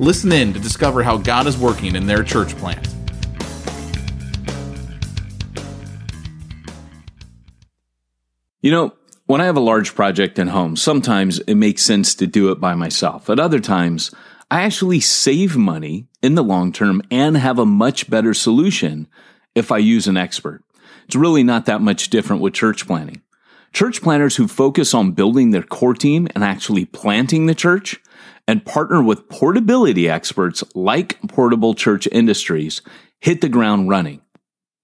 Listen in to discover how God is working in their church plant. You know, when I have a large project at home, sometimes it makes sense to do it by myself. At other times, I actually save money in the long term and have a much better solution if I use an expert. It's really not that much different with church planting. Church planters who focus on building their core team and actually planting the church and partner with portability experts like Portable Church Industries hit the ground running.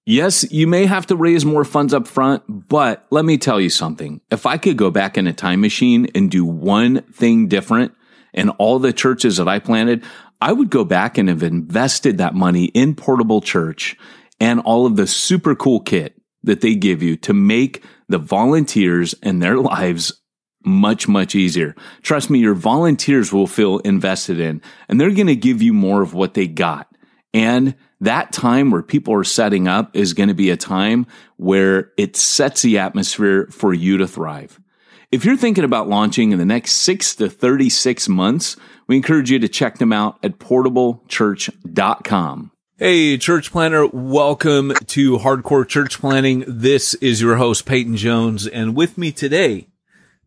Yes, you may have to raise more funds up front, but let me tell you something. If I could go back in a time machine and do one thing different in all the churches that I planted, I would go back and have invested that money in Portable Church and all of the super cool kit that they give you to make the volunteers and their lives much, much easier. Trust me, your volunteers will feel invested in and they're going to give you more of what they got. And that time where people are setting up is going to be a time where it sets the atmosphere for you to thrive. If you're thinking about launching in the next six to 36 months, we encourage you to check them out at portablechurch.com. Hey, church planner, welcome to Hardcore Church Planting. This is your host, Peyton Jones, and with me today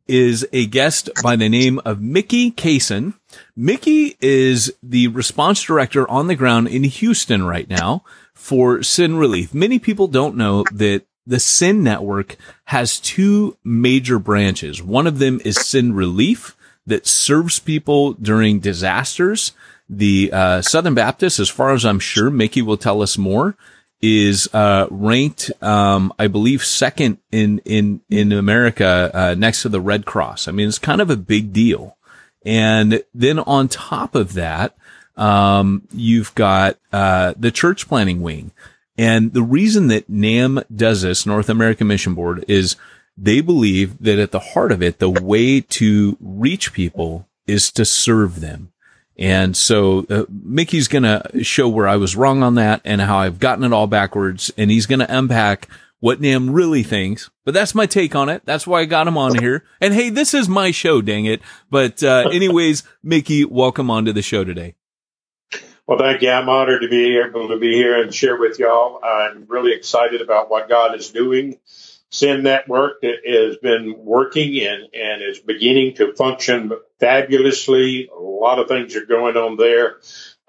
is a guest by the name of Mickey Caison. Mickey is the response director on the ground in Houston right now for Send Relief. Many people don't know that the Send Network has two major branches. One of them is Send Relief that serves people during disasters. The uh, Southern Baptist, as far as I'm sure, Mickey will tell us more, is uh, ranked, um, I believe, second in in in America uh, next to the Red Cross. I mean, it's kind of a big deal. And then on top of that, um, you've got uh, the church planting wing. And the reason that NAM does this, North American Mission Board, is they believe that at the heart of it, the way to reach people is to serve them. And so uh, Mickey's going to show where I was wrong on that and how I've gotten it all backwards. And he's going to unpack what Nam really thinks. But that's my take on it. That's why I got him on here. And hey, this is my show, dang it. But uh, anyways, Mickey, welcome onto the show today. Well, thank you. I'm honored to be able to be here and share with y'all. I'm really excited about what God is doing Send Network that has been working and, and is beginning to function fabulously. A lot of things are going on there.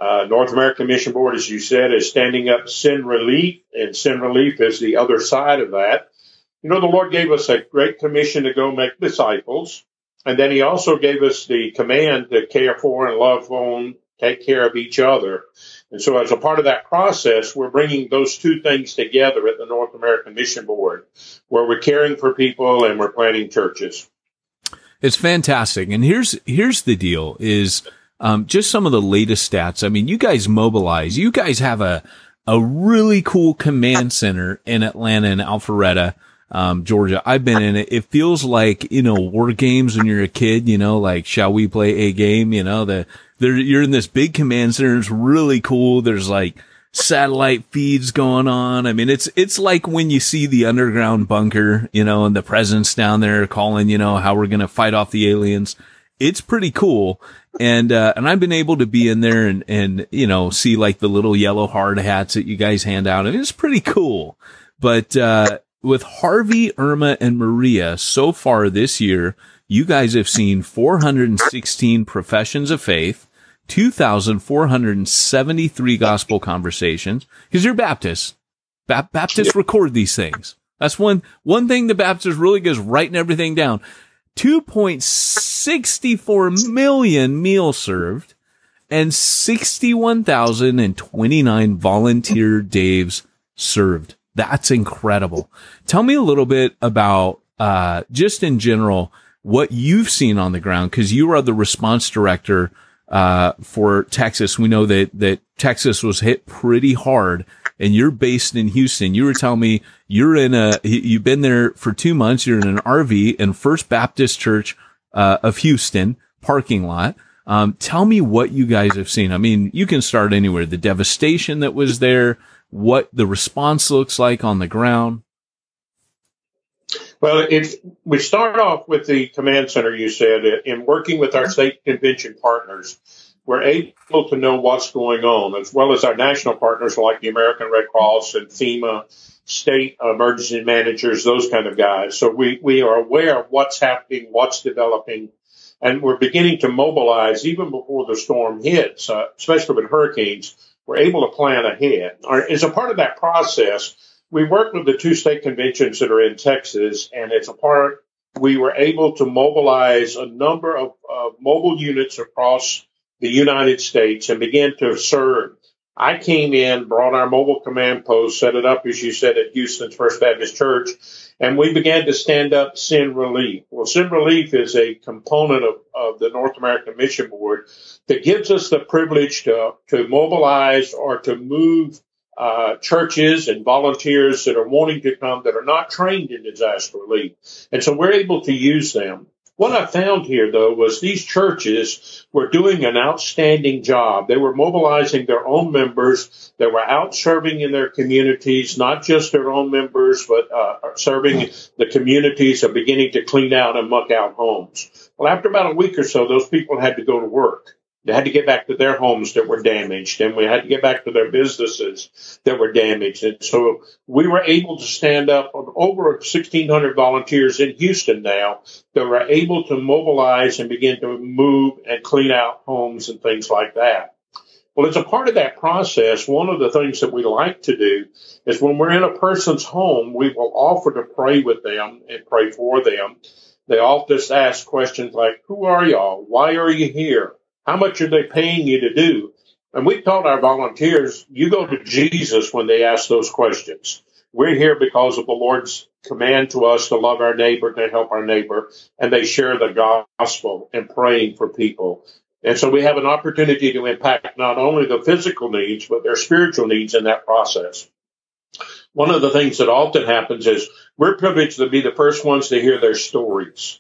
Uh, North American Mission Board, as you said, is standing up Send Relief, and Send Relief is the other side of that. You know, the Lord gave us a great commission to go make disciples, and then He also gave us the command to care for and love on, take care of each other. And so, as a part of that process, we're bringing those two things together at the North American Mission Board, where we're caring for people and we're planting churches. It's fantastic. And here's here's the deal: is um, just some of the latest stats. I mean, you guys mobilize. You guys have a a really cool command center in Atlanta and Alpharetta. Um, Georgia. I've been in it. It feels like, you know, war games when you're a kid, you know, like, shall we play a game? You know, the, there, you're in this big command center. It's really cool. There's like satellite feeds going on. I mean, it's, it's like when you see the underground bunker, you know, and the president's down there calling, you know, how we're going to fight off the aliens. It's pretty cool. And, uh, and I've been able to be in there and, and, you know, see like the little yellow hard hats that you guys hand out. And it's pretty cool. But, uh, with Harvey, Irma, and Maria so far this year, you guys have seen 416 professions of faith, 2,473 gospel conversations because you're Baptist. Ba- Baptists record these things. That's one, one thing the Baptist really goes writing everything down. 2.64 million meals served and 61,029 volunteer days served. That's incredible. Tell me a little bit about, uh, just in general, what you've seen on the ground, because you are the response director uh, for Texas. We know that, that Texas was hit pretty hard and you're based in Houston. You were telling me you're in a, you've been there for two months. You're in an RV in First Baptist Church, uh, of Houston parking lot. Um, tell me what you guys have seen. I mean, you can start anywhere. The devastation that was there, what the response looks like on the ground. Well, it, we start off with the command center, you said, in working with our state convention partners. We're able to know what's going on, as well as our national partners like the American Red Cross and FEMA, state emergency managers, those kind of guys. So we, we are aware of what's happening, what's developing, and we're beginning to mobilize even before the storm hits, uh, especially with hurricanes. We're able to plan ahead. As a part of that process, we worked with the two state conventions that are in Texas, and it's a part we were able to mobilize a number of uh, mobile units across the United States and begin to serve. I came in, brought our mobile command post, set it up, as you said, at Houston's First Baptist Church, and we began to stand up Send Relief. Well, Send Relief is a component of, of the North American Mission Board that gives us the privilege to, to mobilize or to move uh, churches and volunteers that are wanting to come that are not trained in disaster relief. And so we're able to use them. What I found here, though, was these churches were doing an outstanding job. They were mobilizing their own members. They were out serving in their communities, not just their own members, but uh, serving the communities of beginning to clean out and muck out homes. Well, after about a week or so, those people had to go to work. They had to get back to their homes that were damaged, and we had to get back to their businesses that were damaged. And so we were able to stand up over 1,600 volunteers in Houston now that were able to mobilize and begin to move and clean out homes and things like that. Well, as a part of that process, one of the things that we like to do is when we're in a person's home, we will offer to pray with them and pray for them. They just ask questions like, Who are y'all? Why are you here? How much are they paying you to do? And we've taught our volunteers, you go to Jesus when they ask those questions. We're here because of the Lord's command to us to love our neighbor, to help our neighbor, and they share the gospel and praying for people. And so we have an opportunity to impact not only the physical needs, but their spiritual needs in that process. One of the things that often happens is we're privileged to be the first ones to hear their stories,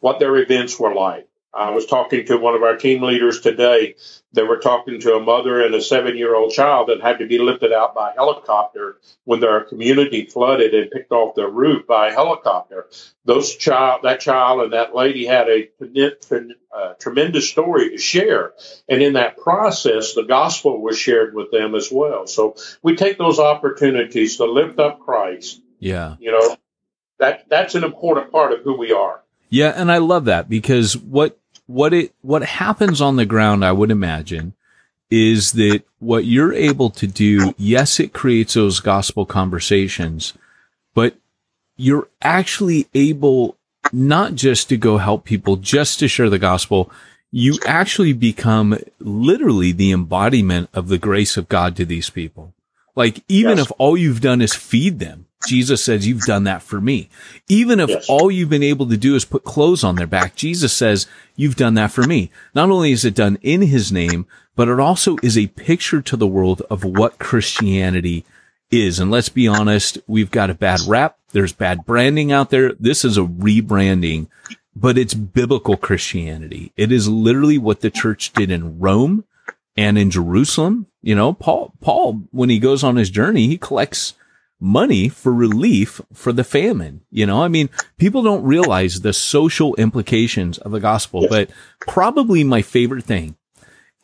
what their events were like. I was talking to one of our team leaders today. They were talking to a mother and a seven year old child that had to be lifted out by helicopter when their community flooded and picked off their roof by helicopter. Those child, that child and that lady had a, a uh, tremendous story to share. And in that process, the gospel was shared with them as well. So we take those opportunities to lift up Christ. Yeah. You know, that, that's an important part of who we are. Yeah, and I love that because what what it what happens on the ground, I would imagine, is that what you're able to do, yes, it creates those gospel conversations, but you're actually able not just to go help people, just to share the gospel. You actually become literally the embodiment of the grace of God to these people. Like, even yes. if all you've done is feed them, Jesus says, you've done that for me. Even if yes. all you've been able to do is put clothes on their back, Jesus says, you've done that for me. Not only is it done in his name, but it also is a picture to the world of what Christianity is. And let's be honest, we've got a bad rap. There's bad branding out there. This is a rebranding, but it's biblical Christianity. It is literally what the church did in Rome and in Jerusalem. You know, Paul, Paul, when he goes on his journey, he collects money for relief for the famine. You know, I mean, people don't realize the social implications of the gospel, yes. but probably my favorite thing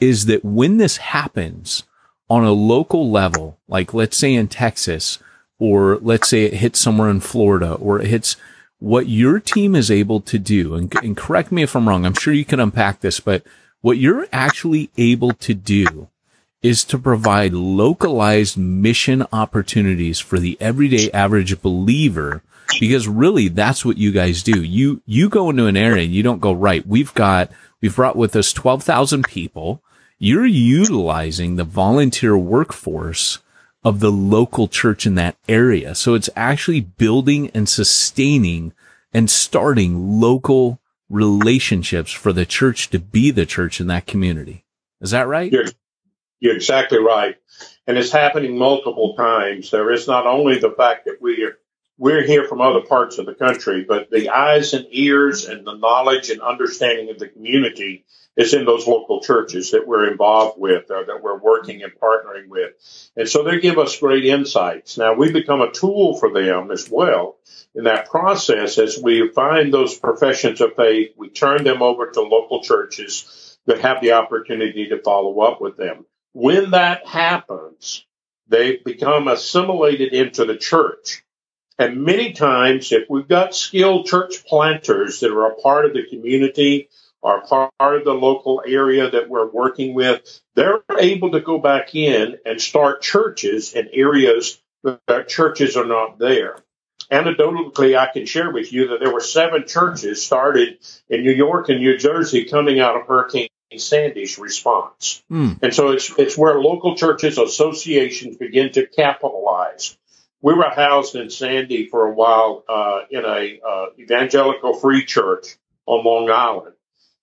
is that when this happens on a local level, like let's say in Texas, or let's say it hits somewhere in Florida, or it hits what your team is able to do, and, and correct me if I'm wrong, I'm sure you can unpack this, but what you're actually able to do is to provide localized mission opportunities for the everyday average believer because really that's what you guys do. You, you go into an area and you don't go, right, we've got, we've brought with us 12,000 people. You're utilizing the volunteer workforce of the local church in that area. So it's actually building and sustaining and starting local relationships for the church to be the church in that community. Is that right? You're, you're exactly right. And it's happening multiple times. There is not only the fact that we are we're here from other parts of the country, but the eyes and ears and the knowledge and understanding of the community is in those local churches that we're involved with or that we're working and partnering with. And so they give us great insights. Now we become a tool for them as well in that process as we find those professions of faith, we turn them over to local churches that have the opportunity to follow up with them. When that happens, they become assimilated into the church. And many times, if we've got skilled church planters that are a part of the community or part of the local area that we're working with, they're able to go back in and start churches in areas that churches are not there. Anecdotally, I can share with you that there were seven churches started in New York and New Jersey coming out of Hurricane Sandy's response. Mm. And so it's, it's where local churches, associations begin to capitalize we were housed in Sandy for a while uh, in a uh, evangelical free church on Long Island.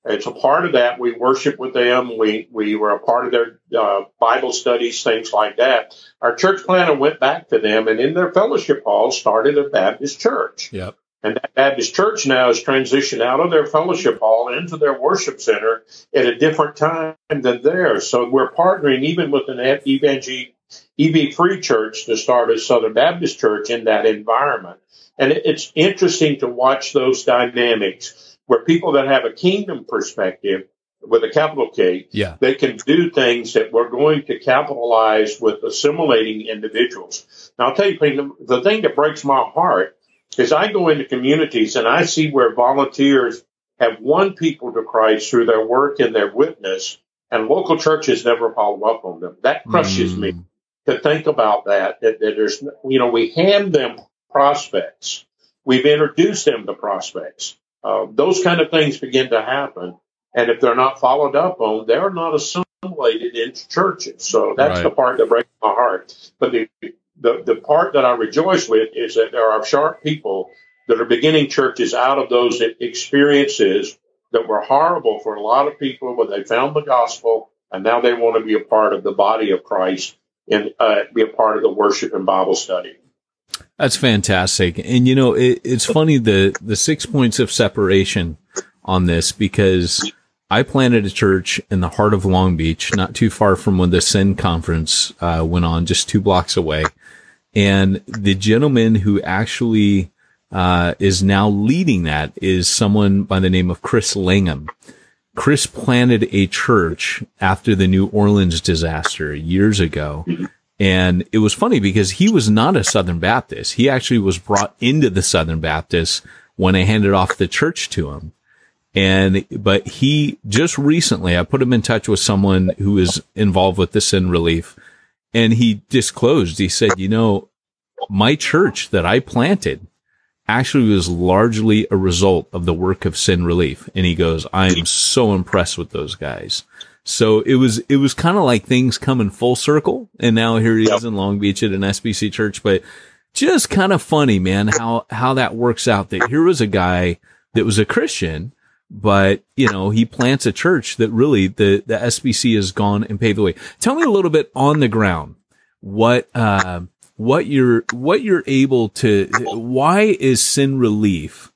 And so part of that, we worship with them. We we were a part of their uh, Bible studies, things like that. Our church planter went back to them, and in their fellowship hall started a Baptist church. Yep. And that Baptist church now has transitioned out of their fellowship hall into their worship center at a different time than theirs. So we're partnering even with an EV Free Church to start a Southern Baptist church in that environment. And it's interesting to watch those dynamics where people that have a kingdom perspective with a capital K, yeah. they can do things that we're going to capitalize with assimilating individuals. Now, I'll tell you, the thing that breaks my heart is I go into communities and I see where volunteers have won people to Christ through their work and their witness, and local churches never follow up on them. That crushes mm. me to think about that, that, that there's, you know, we hand them prospects. We've introduced them to prospects. Uh, those kind of things begin to happen. And if they're not followed up on, they're not assimilated into churches. So that's right. the part that breaks my heart. But the, the, the part that I rejoice with is that there are sharp people that are beginning churches out of those experiences that were horrible for a lot of people, but they found the gospel and now they want to be a part of the body of Christ and uh, be a part of the worship and Bible study. That's fantastic. And you know, it, it's funny the the six points of separation on this because I planted a church in the heart of Long Beach, not too far from when the Send conference uh, went on, just two blocks away. And the gentleman who actually uh, is now leading that is someone by the name of Chris Langham. Chris planted a church after the New Orleans disaster years ago. And it was funny because he was not a Southern Baptist. He actually was brought into the Southern Baptist when I handed off the church to him. And, but he just recently, I put him in touch with someone who is involved with the Send Relief and he disclosed, he said, you know, my church that I planted actually was largely a result of the work of Send Relief. And he goes, I am so impressed with those guys. So it was, it was kind of like things coming full circle. And now here he yep. is in Long Beach at an SBC church, but just kind of funny, man, how, how that works out that here was a guy that was a Christian, but you know, he plants a church that really the, the SBC has gone and paved the way. Tell me a little bit on the ground. What, uh, what you're what you're able to why is Send Relief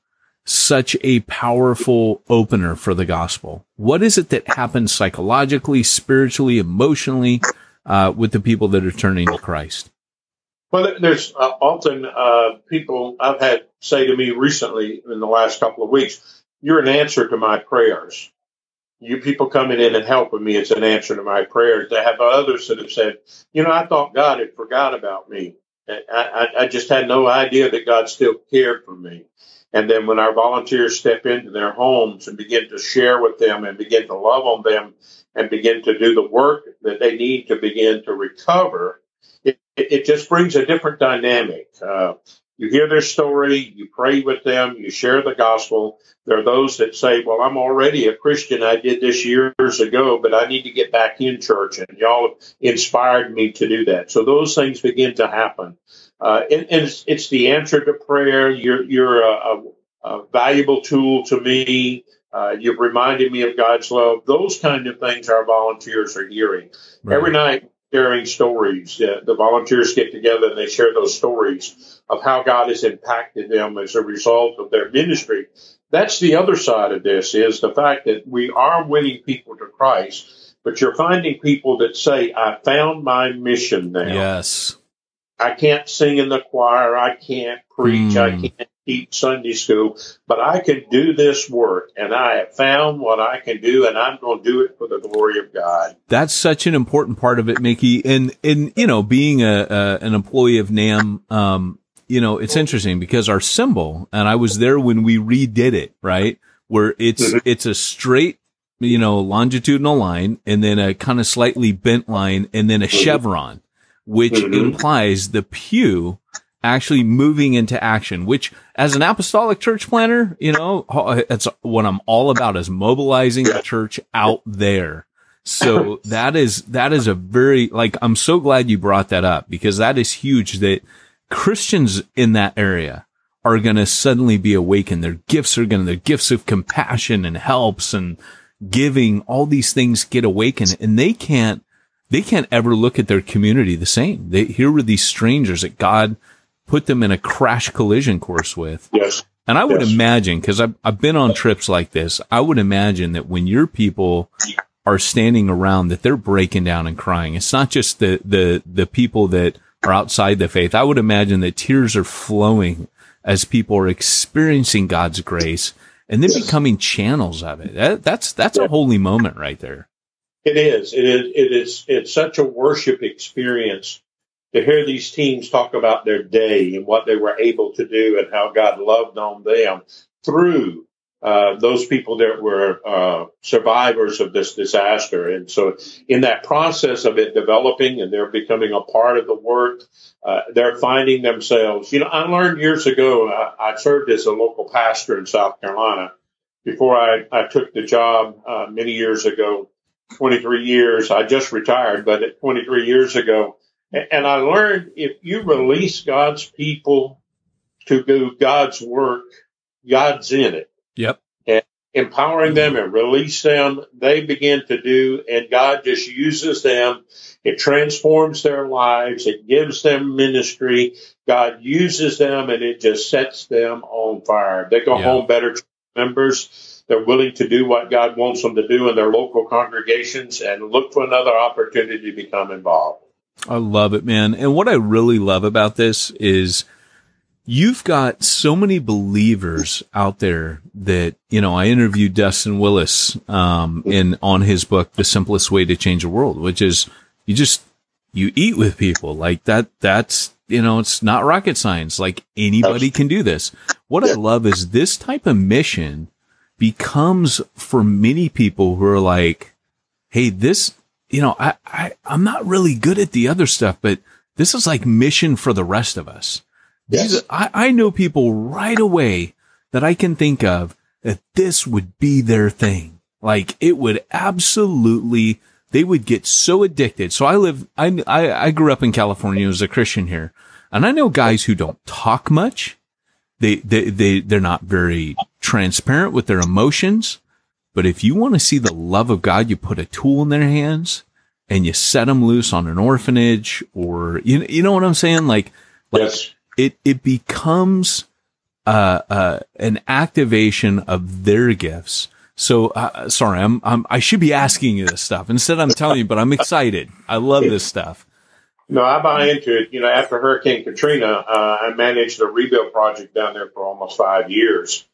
such a powerful opener for the gospel what is it that happens psychologically spiritually emotionally uh, with the people that are turning to christ well there's uh, often uh, people i've had say to me recently in the last couple of weeks you're an answer to my prayers you people coming in and helping me is an answer to my prayers. I have others that have said, you know, I thought God had forgot about me. I, I, I just had no idea that God still cared for me. And then when our volunteers step into their homes and begin to share with them and begin to love on them and begin to do the work that they need to begin to recover, it, it just brings a different dynamic. Uh, you hear their story, you pray with them, you share the gospel. There are those that say, Well, I'm already a Christian. I did this years ago, but I need to get back in church. And y'all inspired me to do that. So those things begin to happen. Uh, and, and it's, it's, the answer to prayer. You're, you're a, a, a valuable tool to me. Uh, you've reminded me of God's love. Those kind of things our volunteers are hearing. Right. Every night, sharing stories. Uh, the volunteers get together and they share those stories of how God has impacted them as a result of their ministry. That's the other side of this is the fact that we are winning people to Christ, but you're finding people that say, I found my mission now. Yes. I can't sing in the choir. I can't preach. Mm. I hmm. can't teach Sunday school, but I can do this work and I have found what I can do and I'm going to do it for the glory of God. That's such an important part of it, Mickey. And, and, you know, being a, a an employee of NAM, um, you know, it's interesting because our symbol, and I was there when we redid it, right? Where it's, mm-hmm. it's a straight, you know, longitudinal line and then a kind of slightly bent line and then a mm-hmm. chevron, which mm-hmm. implies the pew actually moving into action, which as an apostolic church planter, you know, it's what I'm all about is mobilizing the church out there. So that is, that is a very, like, I'm so glad you brought that up because that is huge that Christians in that area are going to suddenly be awakened. Their gifts are going to, their gifts of compassion and helps and giving, all these things get awakened and they can't, they can't ever look at their community the same. They, here were these strangers that God put them in a crash collision course with. Yes. And I would yes. imagine, cause I've, I've been on trips like this, I would imagine that when your people are standing around that they're breaking down and crying. It's not just the, the, the people that are outside the faith. I would imagine that tears are flowing as people are experiencing God's grace and then yes. becoming channels of it. That, that's, that's yeah. a holy moment right there. It is. It is. It is. It's such a worship experience to hear these teams talk about their day and what they were able to do and how God loved on them through uh, those people that were uh, survivors of this disaster. And so, in that process of it developing and they're becoming a part of the work, uh, they're finding themselves. You know, I learned years ago, I, I, served as a local pastor in South Carolina before I, I took the job uh, many years ago. 23 years. I just retired, but at 23 years ago, and I learned if you release God's people to do God's work, God's in it. Yep. And empowering them and release them, they begin to do, and God just uses them. It transforms their lives. It gives them ministry. God uses them and it just sets them on fire. They go home better members. They're willing to do what God wants them to do in their local congregations and look for another opportunity to become involved. I love it, man. And what I really love about this is you've got so many believers out there that, you know, I interviewed Dustin Willis, um, in, on his book, The Simplest Way to Change the World, which is you just, you eat with people like that. That's, you know, it's not rocket science. Like anybody can do this. What I love is this type of mission becomes for many people who are like, Hey, this, you know, I, I, I'm not really good at the other stuff, but this is like mission for the rest of us. Yes. These, I, I know people right away that I can think of that this would be their thing. Like it would absolutely, they would get so addicted. So I live, I, I, I grew up in California as a Christian here and I know guys who don't talk much. They, they, they, they're not very transparent with their emotions. But if you want to see the love of God, you put a tool in their hands and you set them loose on an orphanage or, you, you know what I'm saying? Like, like yes. It, it becomes, uh, uh, an activation of their gifts. So, uh, sorry, I'm, I'm, I should be asking you this stuff. Instead, I'm telling you, but I'm excited. I love this stuff. No, I buy into it. You know, after Hurricane Katrina, uh, I managed a rebuild project down there for almost five years.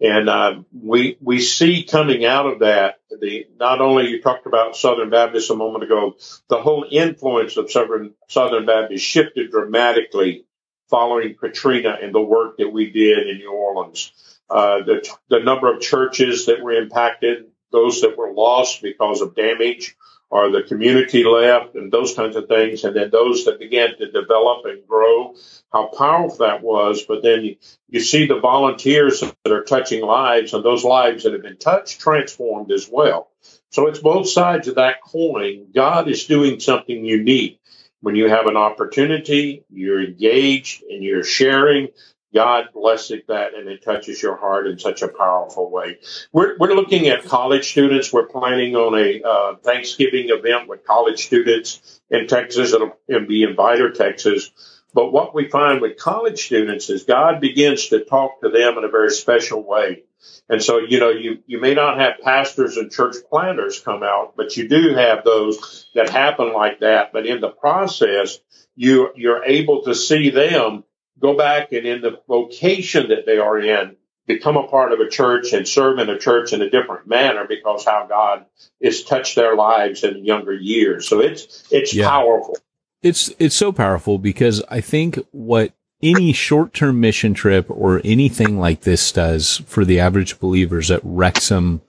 And uh, we we see coming out of that the not only you talked about Southern Baptist a moment ago, the whole influence of Southern Southern Baptist shifted dramatically following Katrina and the work that we did in New Orleans. Uh, the the number of churches that were impacted, those that were lost because of damage, or the community left and those kinds of things. And then those that began to develop and grow, how powerful that was. But then you, you see the volunteers that are touching lives and those lives that have been touched, transformed as well. So it's both sides of that coin. God is doing something unique. When you have an opportunity, you're engaged and you're sharing, God blesses that and it touches your heart in such a powerful way. We're, we're looking at college students. We're planning on a uh, Thanksgiving event with college students in Texas. It'll, it'll be in Texas. But what we find with college students is God begins to talk to them in a very special way. And so, you know, you, you may not have pastors and church planters come out, but you do have those that happen like that. But in the process, you, you're able to see them go back and in the vocation that they are in, become a part of a church and serve in a church in a different manner because how God has touched their lives in younger years. So it's, it's yeah. powerful. It's, it's so powerful because I think what any short-term mission trip or anything like this does for the average believers at Wrexham,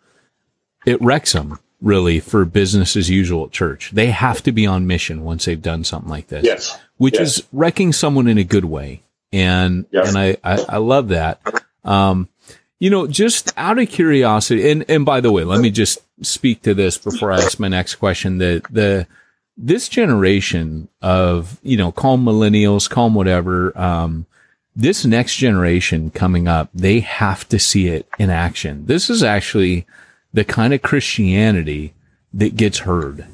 it wrecks them really for business as usual at church. They have to be on mission once they've done something like this. Yes. Which yes. is wrecking someone in a good way. And, yes. and I, I, I, love that. Um, you know, just out of curiosity, and, and by the way, let me just speak to this before I ask my next question. The, the, this generation of, you know, call millennials, call them whatever, um, this next generation coming up, they have to see it in action. This is actually the kind of Christianity that gets heard.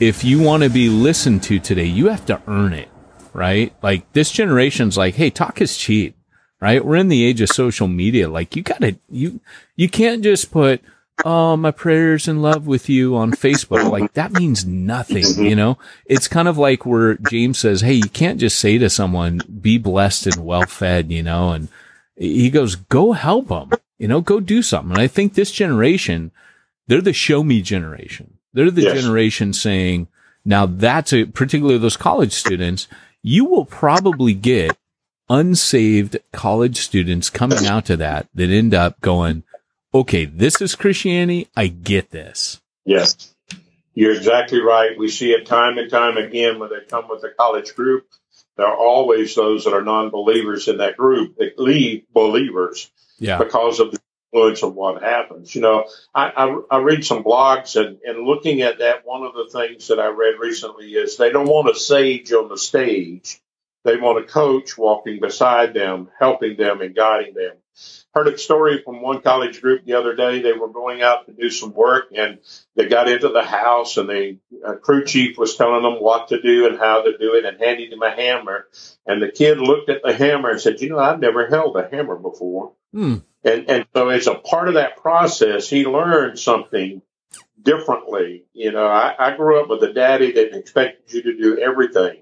If you want to be listened to today, you have to earn it, right? Like this generation's like, Hey, talk is cheap, right? We're in the age of social media. Like you gotta, you, you can't just put, oh, my prayers in love with you on Facebook. Like that means nothing, mm-hmm. you know? It's kind of like where James says, Hey, you can't just say to someone, be blessed and well fed, you know? And he goes, go help them, you know, go do something. And I think this generation, they're the show me generation. They're the yes. generation saying, now that's a, particularly those college students, you will probably get unsaved college students coming out to that that end up going, okay, this is Christianity. I get this. Yes, you're exactly right. We see it time and time again when they come with a college group. There are always those that are non-believers in that group that leave believers yeah. because of the influence of what happens. You know, I, I, I read some blogs and, and looking at that, one of the things that I read recently is they don't want a sage on the stage. They want a coach walking beside them, helping them and guiding them heard a story from one college group the other day. They were going out to do some work and they got into the house and the uh, crew chief was telling them what to do and how to do it and handing them a hammer. And the kid looked at the hammer and said, you know, I've never held a hammer before. Hmm. And, and so as a part of that process, he learned something differently. You know, I, I grew up with a daddy that expected you to do everything.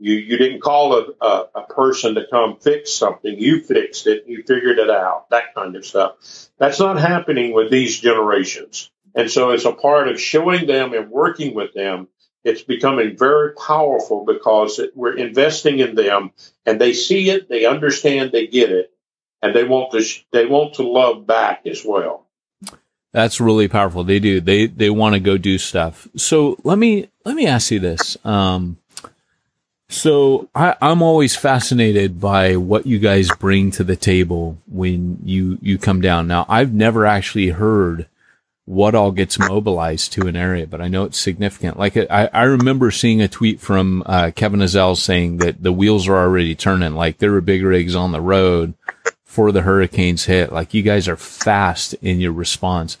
You you didn't call a, a, a, person to come fix something. You fixed it. You figured it out. That kind of stuff. That's not happening with these generations. And so, it's a part of showing them and working with them, it's becoming very powerful because it, we're investing in them, and they see it, they understand, they get it, and they want to they want to love back as well. That's really powerful. They do. They they want to go do stuff. So let me let me ask you this. Um, so I, am always fascinated by what you guys bring to the table when you, you come down. Now, I've never actually heard what all gets mobilized to an area, but I know it's significant. Like I, I remember seeing a tweet from uh, Kevin Ezell saying that the wheels are already turning, like there were big rigs on the road for the hurricanes hit. Like you guys are fast in your response.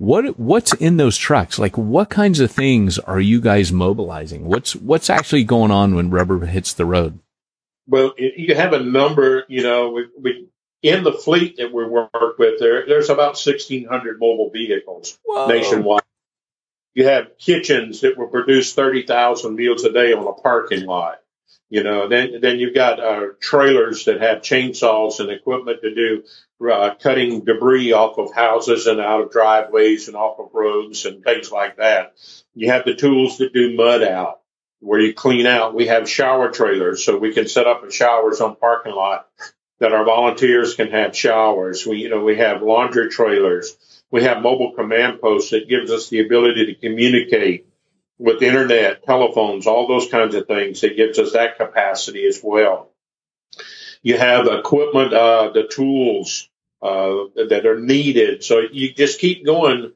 What what's in those trucks? Like what kinds of things are you guys mobilizing? What's what's actually going on when rubber hits the road? Well, you have a number. You know, we, we in the fleet that we work with, there there's about 1,600 mobile vehicles Whoa. nationwide. You have kitchens that will produce 30,000 meals a day on a parking lot. You know, then then you've got uh, trailers that have chainsaws and equipment to do uh, cutting debris off of houses and out of driveways and off of roads and things like that. You have the tools that do mud out where you clean out. We have shower trailers so we can set up a showers on parking lot that our volunteers can have showers. We, you know, we have laundry trailers. We have mobile command posts that gives us the ability to communicate with internet, telephones, all those kinds of things. It gives us that capacity as well. You have equipment, uh, the tools, uh, that are needed. So you just keep going.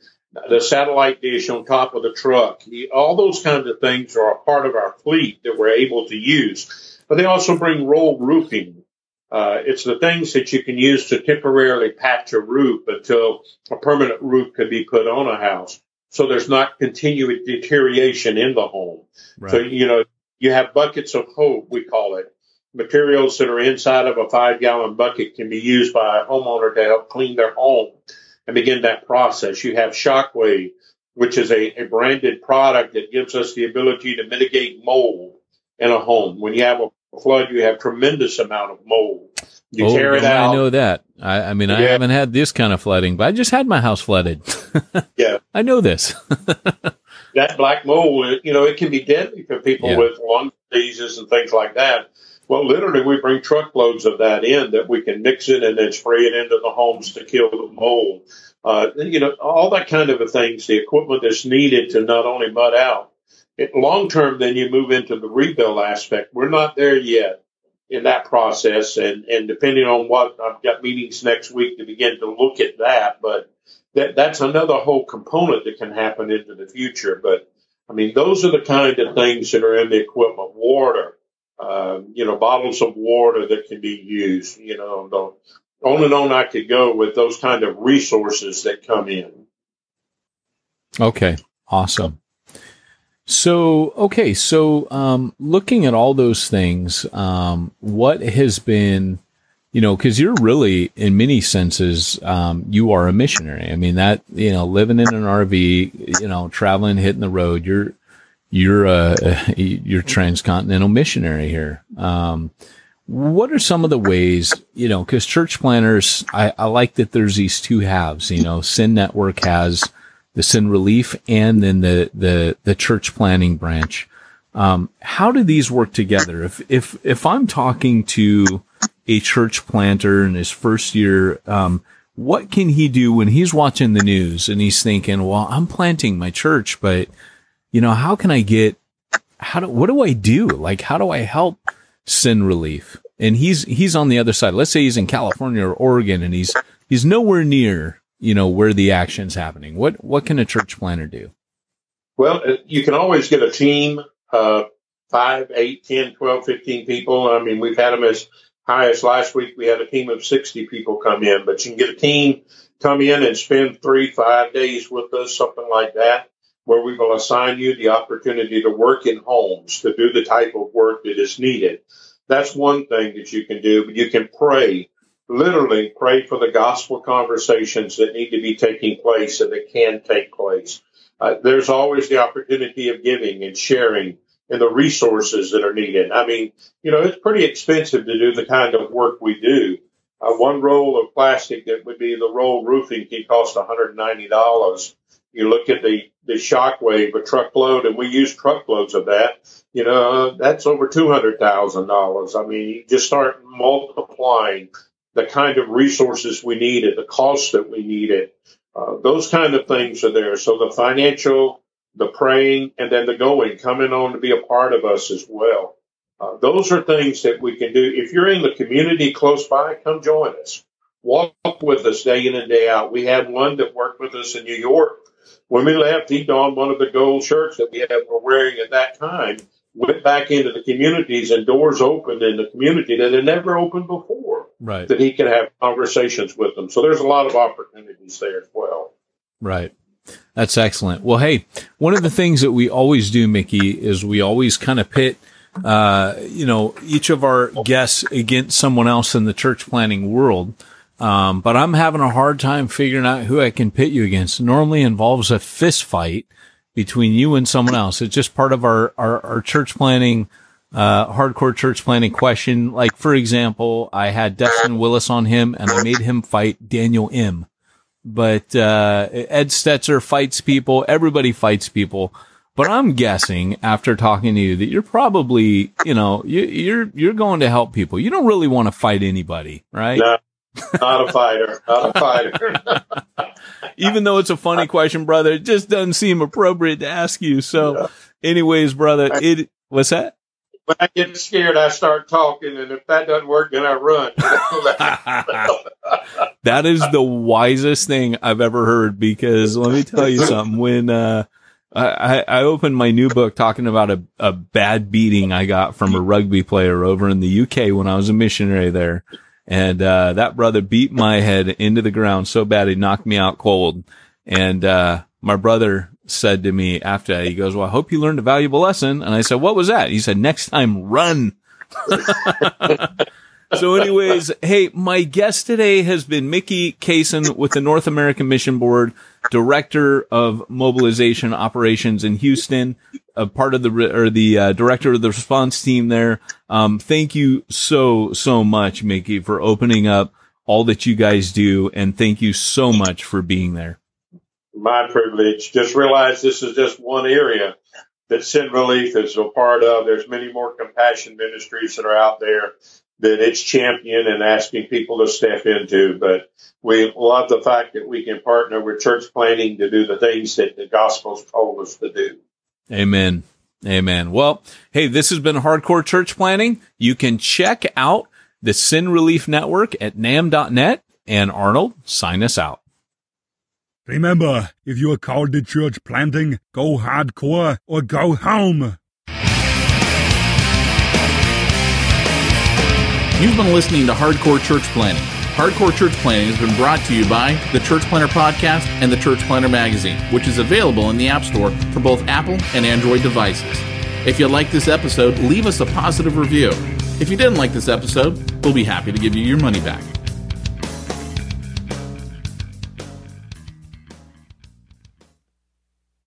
The satellite dish on top of the truck, all those kinds of things are a part of our fleet that we're able to use. But they also bring roll roofing. Uh, it's the things that you can use to temporarily patch a roof until a permanent roof can be put on a house. So there's not continued deterioration in the home. Right. So, you know, you have buckets of hope, we call it. Materials that are inside of a five gallon bucket can be used by a homeowner to help clean their home and begin that process. You have Shockwave, which is a, a branded product that gives us the ability to mitigate mold in a home. When you have a flood, you have tremendous amount of mold. You oh, tear it out. I know that. I, I mean, I haven't had this kind of flooding, but I just had my house flooded. Yeah. I know this. that black mold, you know, it can be deadly for people Yeah. with lung diseases and things like that. Well, literally, we bring truckloads of that in that we can mix it and then spray it into the homes to kill the mold. Uh, you know, all that kind of a things, the equipment that's needed to not only mud out. Long term, then you move into the rebuild aspect. We're not there yet in that process, and and depending on what I've got meetings next week to begin to look at that, but that that's another whole component that can happen into the future. But I mean, those are the kind of things that are in the equipment. Water, um, you know, bottles of water that can be used. You know, the, on and on I could go with those kind of resources that come in. Okay, awesome. So, okay, so um, looking at all those things, um, what has been, you know, because you're really, in many senses, um, you are a missionary. I mean, that you know, living in an RV, you know, traveling, hitting the road, you're you're a you're transcontinental missionary here. Um, what are some of the ways, you know, because church planters, I, I like that there's these two halves. You know, Send Network has the Send Relief and then the the the church planting branch. Um, how do these work together? If if if I'm talking to a church planter in his first year, um, what can he do when he's watching the news and he's thinking, "Well, I'm planting my church, but you know, how can I get? How do what do I do? Like, how do I help Send Relief?" And he's he's on the other side. Let's say he's in California or Oregon, and he's he's nowhere near you know where the action's happening. What what can a church planter do? Well, you can always get a team, uh, five, eight, 10, 12, 15 people. I mean, we've had them as high as last week. We had a team of 60 people come in, but you can get a team come in and spend three, five days with us, something like that, where we will assign you the opportunity to work in homes, to do the type of work that is needed. That's one thing that you can do, but you can pray, literally pray for the gospel conversations that need to be taking place and that can take place. Uh, there's always the opportunity of giving and sharing and the resources that are needed. I mean, you know, it's pretty expensive to do the kind of work we do. Uh, one roll of plastic that would be the roll roofing can cost $190. You look at the, the shockwave, a truckload, and we use truckloads of that. You know, that's over $200,000. I mean, you just start multiplying the kind of resources we need at the cost that we need it. Uh, those kind of things are there. So the financial, the praying, and then the going, coming on to be a part of us as well. Uh, those are things that we can do. If you're in the community close by, come join us. Walk with us day in and day out. We had one that worked with us in New York. When we left, he donned one of the gold shirts that we had, were wearing at that time, went back into the communities and doors opened in the community that had never opened before Right. that he can have conversations with them. So there's a lot of opportunities there as well. Right. That's excellent. Well, hey, one of the things that we always do, Mickey, is we always kind of pit, uh, you know, each of our guests against someone else in the church planting world. Um, but I'm having a hard time figuring out who I can pit you against. It normally involves a fist fight between you and someone else. It's just part of our, our, our church planting, uh, hardcore church planting question. Like, for example, I had Dustin Willis on him and I made him fight Daniel M but uh, Ed Stetzer fights people. Everybody fights people. But I'm guessing after talking to you that you're probably, you know, you, you're you're going to help people. You don't really want to fight anybody, right? No, not a fighter, not a fighter. Even though it's a funny question, brother, it just doesn't seem appropriate to ask you. So, anyways, brother, it what's that? When I get scared, I start talking, and if that doesn't work, then I run. that is the wisest thing I've ever heard because let me tell you something. When, uh, I, I opened my new book talking about a, a bad beating I got from a rugby player over in the UK when I was a missionary there. And, uh, that brother beat my head into the ground so bad he knocked me out cold. And, uh, my brother said to me after he goes, well, I hope you learned a valuable lesson. And I said, what was that? He said, next time run. so anyways, hey, my guest today has been Mickey Caison with the North American Mission Board, Director of Mobilization Operations in Houston, a part of the, or the uh, Director of the response team there. Um, thank you so, so much, Mickey, for opening up all that you guys do. And thank you so much for being there. My privilege. Just realize this is just one area that Send Relief is a part of. There's many more compassion ministries that are out there that it's championing and asking people to step into. But we love the fact that we can partner with church planting to do the things that the gospel's told us to do. Amen. Amen. Well, hey, this has been Hardcore Church Planting. You can check out the Send Relief Network at namb.net. And Arnold, sign us out. Remember, if you are called to church planting, go hardcore or go home. You've been listening to Hardcore Church Planting. Hardcore Church Planting has been brought to you by the Church Planter Podcast and the Church Planter Magazine, which is available in the App Store for both Apple and Android devices. If you like this episode, leave us a positive review. If you didn't like this episode, we'll be happy to give you your money back.